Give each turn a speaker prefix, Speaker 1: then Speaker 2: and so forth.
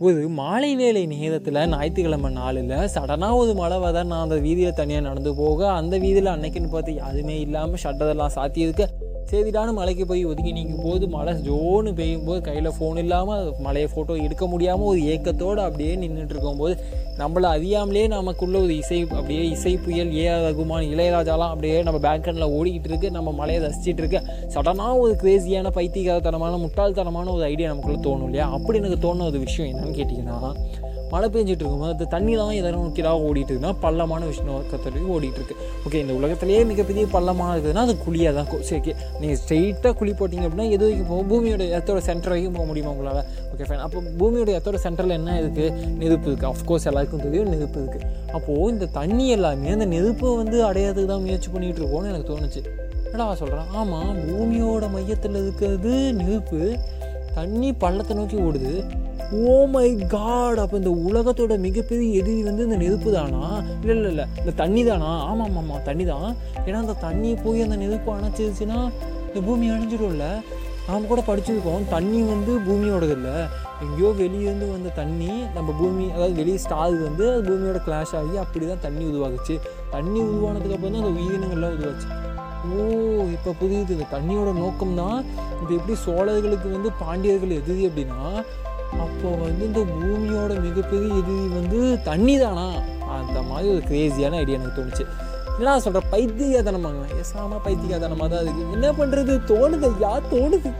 Speaker 1: ஒரு மாலை வேலை நேரத்தில் ஞாயிற்றுக்கிழமை நாளில் சடனாக ஒரு மழை வர நான் அந்த வீதியில் தனியாக நடந்து போக அந்த வீதியில் அன்னைக்குன்னு பார்த்து யாருமே இல்லாமல் ஷட்டரெல்லாம் சாத்தி இருக்க. சரிடான மலைக்கு போய் ஒதுங்கி நிற்கும் போது மழை ஜோன்னு பெய்யும் போது கையில் ஃபோன் இல்லாமல் மலையை ஃபோட்டோ எடுக்க முடியாமல் ஒரு ஏக்கத்தோடு அப்படியே நின்றுட்டு இருக்கும்போது நம்மளை அறியாமலே நமக்குள்ள ஒரு இசை அப்படியே இசை புயல் ஏ ரகுமான் இளையராஜாலாம் அப்படியே நம்ம பேக்ரவுண்டில் ஓடிக்கிட்டு இருக்கு. நம்ம மலையை ரசிச்சிட்டு இருக்க. சடனாக ஒரு கிரேசியான பைத்தியகாரத்தனமான முட்டாள்தனமான ஒரு ஐடியா நமக்குள்ளே தோணும் இல்லையா? அப்படி எனக்கு தோணுன ஒரு விஷயம் என்னன்னு கேட்டிங்கன்னா மழை பெஞ்சிட்டு இருக்கும்போது அது தண்ணி தான் எதனா நோக்கிடாக ஓடிட்டு இருக்குன்னா பள்ளமான விஷயம் நோக்கத்துலேயும் ஓடிட்டு இருக்கு. ஓகே இந்த உலகத்திலேயே மிகப்பெரிய பள்ளமாக இருக்குதுன்னா அது குழியாக தான் சரி ஓகே நீங்கள் ஸ்ட்ரெயிட்டாக குழி போட்டிங்க அப்படின்னா எது வரைக்கும் போகும் பூமியோட இடத்தோட சென்டர் வரைக்கும் போக முடியுமா உங்களால்? ஓகே ஃபைன் அப்போ பூமியோட எத்தோட சென்டரில் என்ன இருக்குது நெருப்பு இருக்குது அஃப்கோர்ஸ் எல்லாருக்கும் தெரியும் நெருப்பு இருக்குது அப்போது இந்த தண்ணி எல்லாமே அந்த நெருப்பை வந்து அடையாததுக்கு தான் முயற்சி பண்ணிகிட்டு இருக்கோம்னு எனக்கு தோணுச்சு. என்னடா சொல்கிறேன் ஆமாம் பூமியோட மையத்தில் இருக்கிறது நெருப்பு. தண்ணி பள்ளத்தை நோக்கி ஓடுது. ஓ மை காட் அப்போ இந்த உலகத்தோட மிகப்பெரிய எதிரி வந்து இந்த நெருப்பு தானா? இல்லை இல்லை இல்லை. இந்த தண்ணி தானா? ஆமாம் ஆமாம் ஆமாம் தண்ணி தான். ஏன்னா அந்த தண்ணி போய் அந்த நெருப்பு அணைச்சிருச்சுன்னா இந்த பூமி அணைஞ்சிடும்ல நாம் கூட படிச்சிருக்கோம். தண்ணி வந்து பூமியோடது இல்லை எங்கேயோ வெளியேருந்து வந்த தண்ணி நம்ம பூமி அதாவது வெளியே ஸ்டார் வந்து அது பூமியோட கிளாஷ் ஆகி அப்படி தான் தண்ணி உருவாகுச்சு. தண்ணி உருவானதுக்கப்புறம் தான் அந்த உயிரினங்கள்லாம் உருவாச்சு. ஓ இப்போ புரியுது. இந்த தண்ணியோட நோக்கம் தான் இப்போ எப்படி சோழர்களுக்கு வந்து பாண்டியர்கள் எதிரி அப்படின்னா அப்போ வந்து இந்த பூமியோட மிகப்பெரிய எதிரி வந்து தண்ணி தானா அந்த மாதிரி ஒரு கிரேசியான ஐடியா எனக்கு தோணுச்சு. என்ன சொல்கிற பைத்தியகாதனமாங்க எஸ் ஆமாம் பைத்தியகாதனமாக தான் இருக்குது என்ன பண்ணுறது தோணுது. யா தோணுது.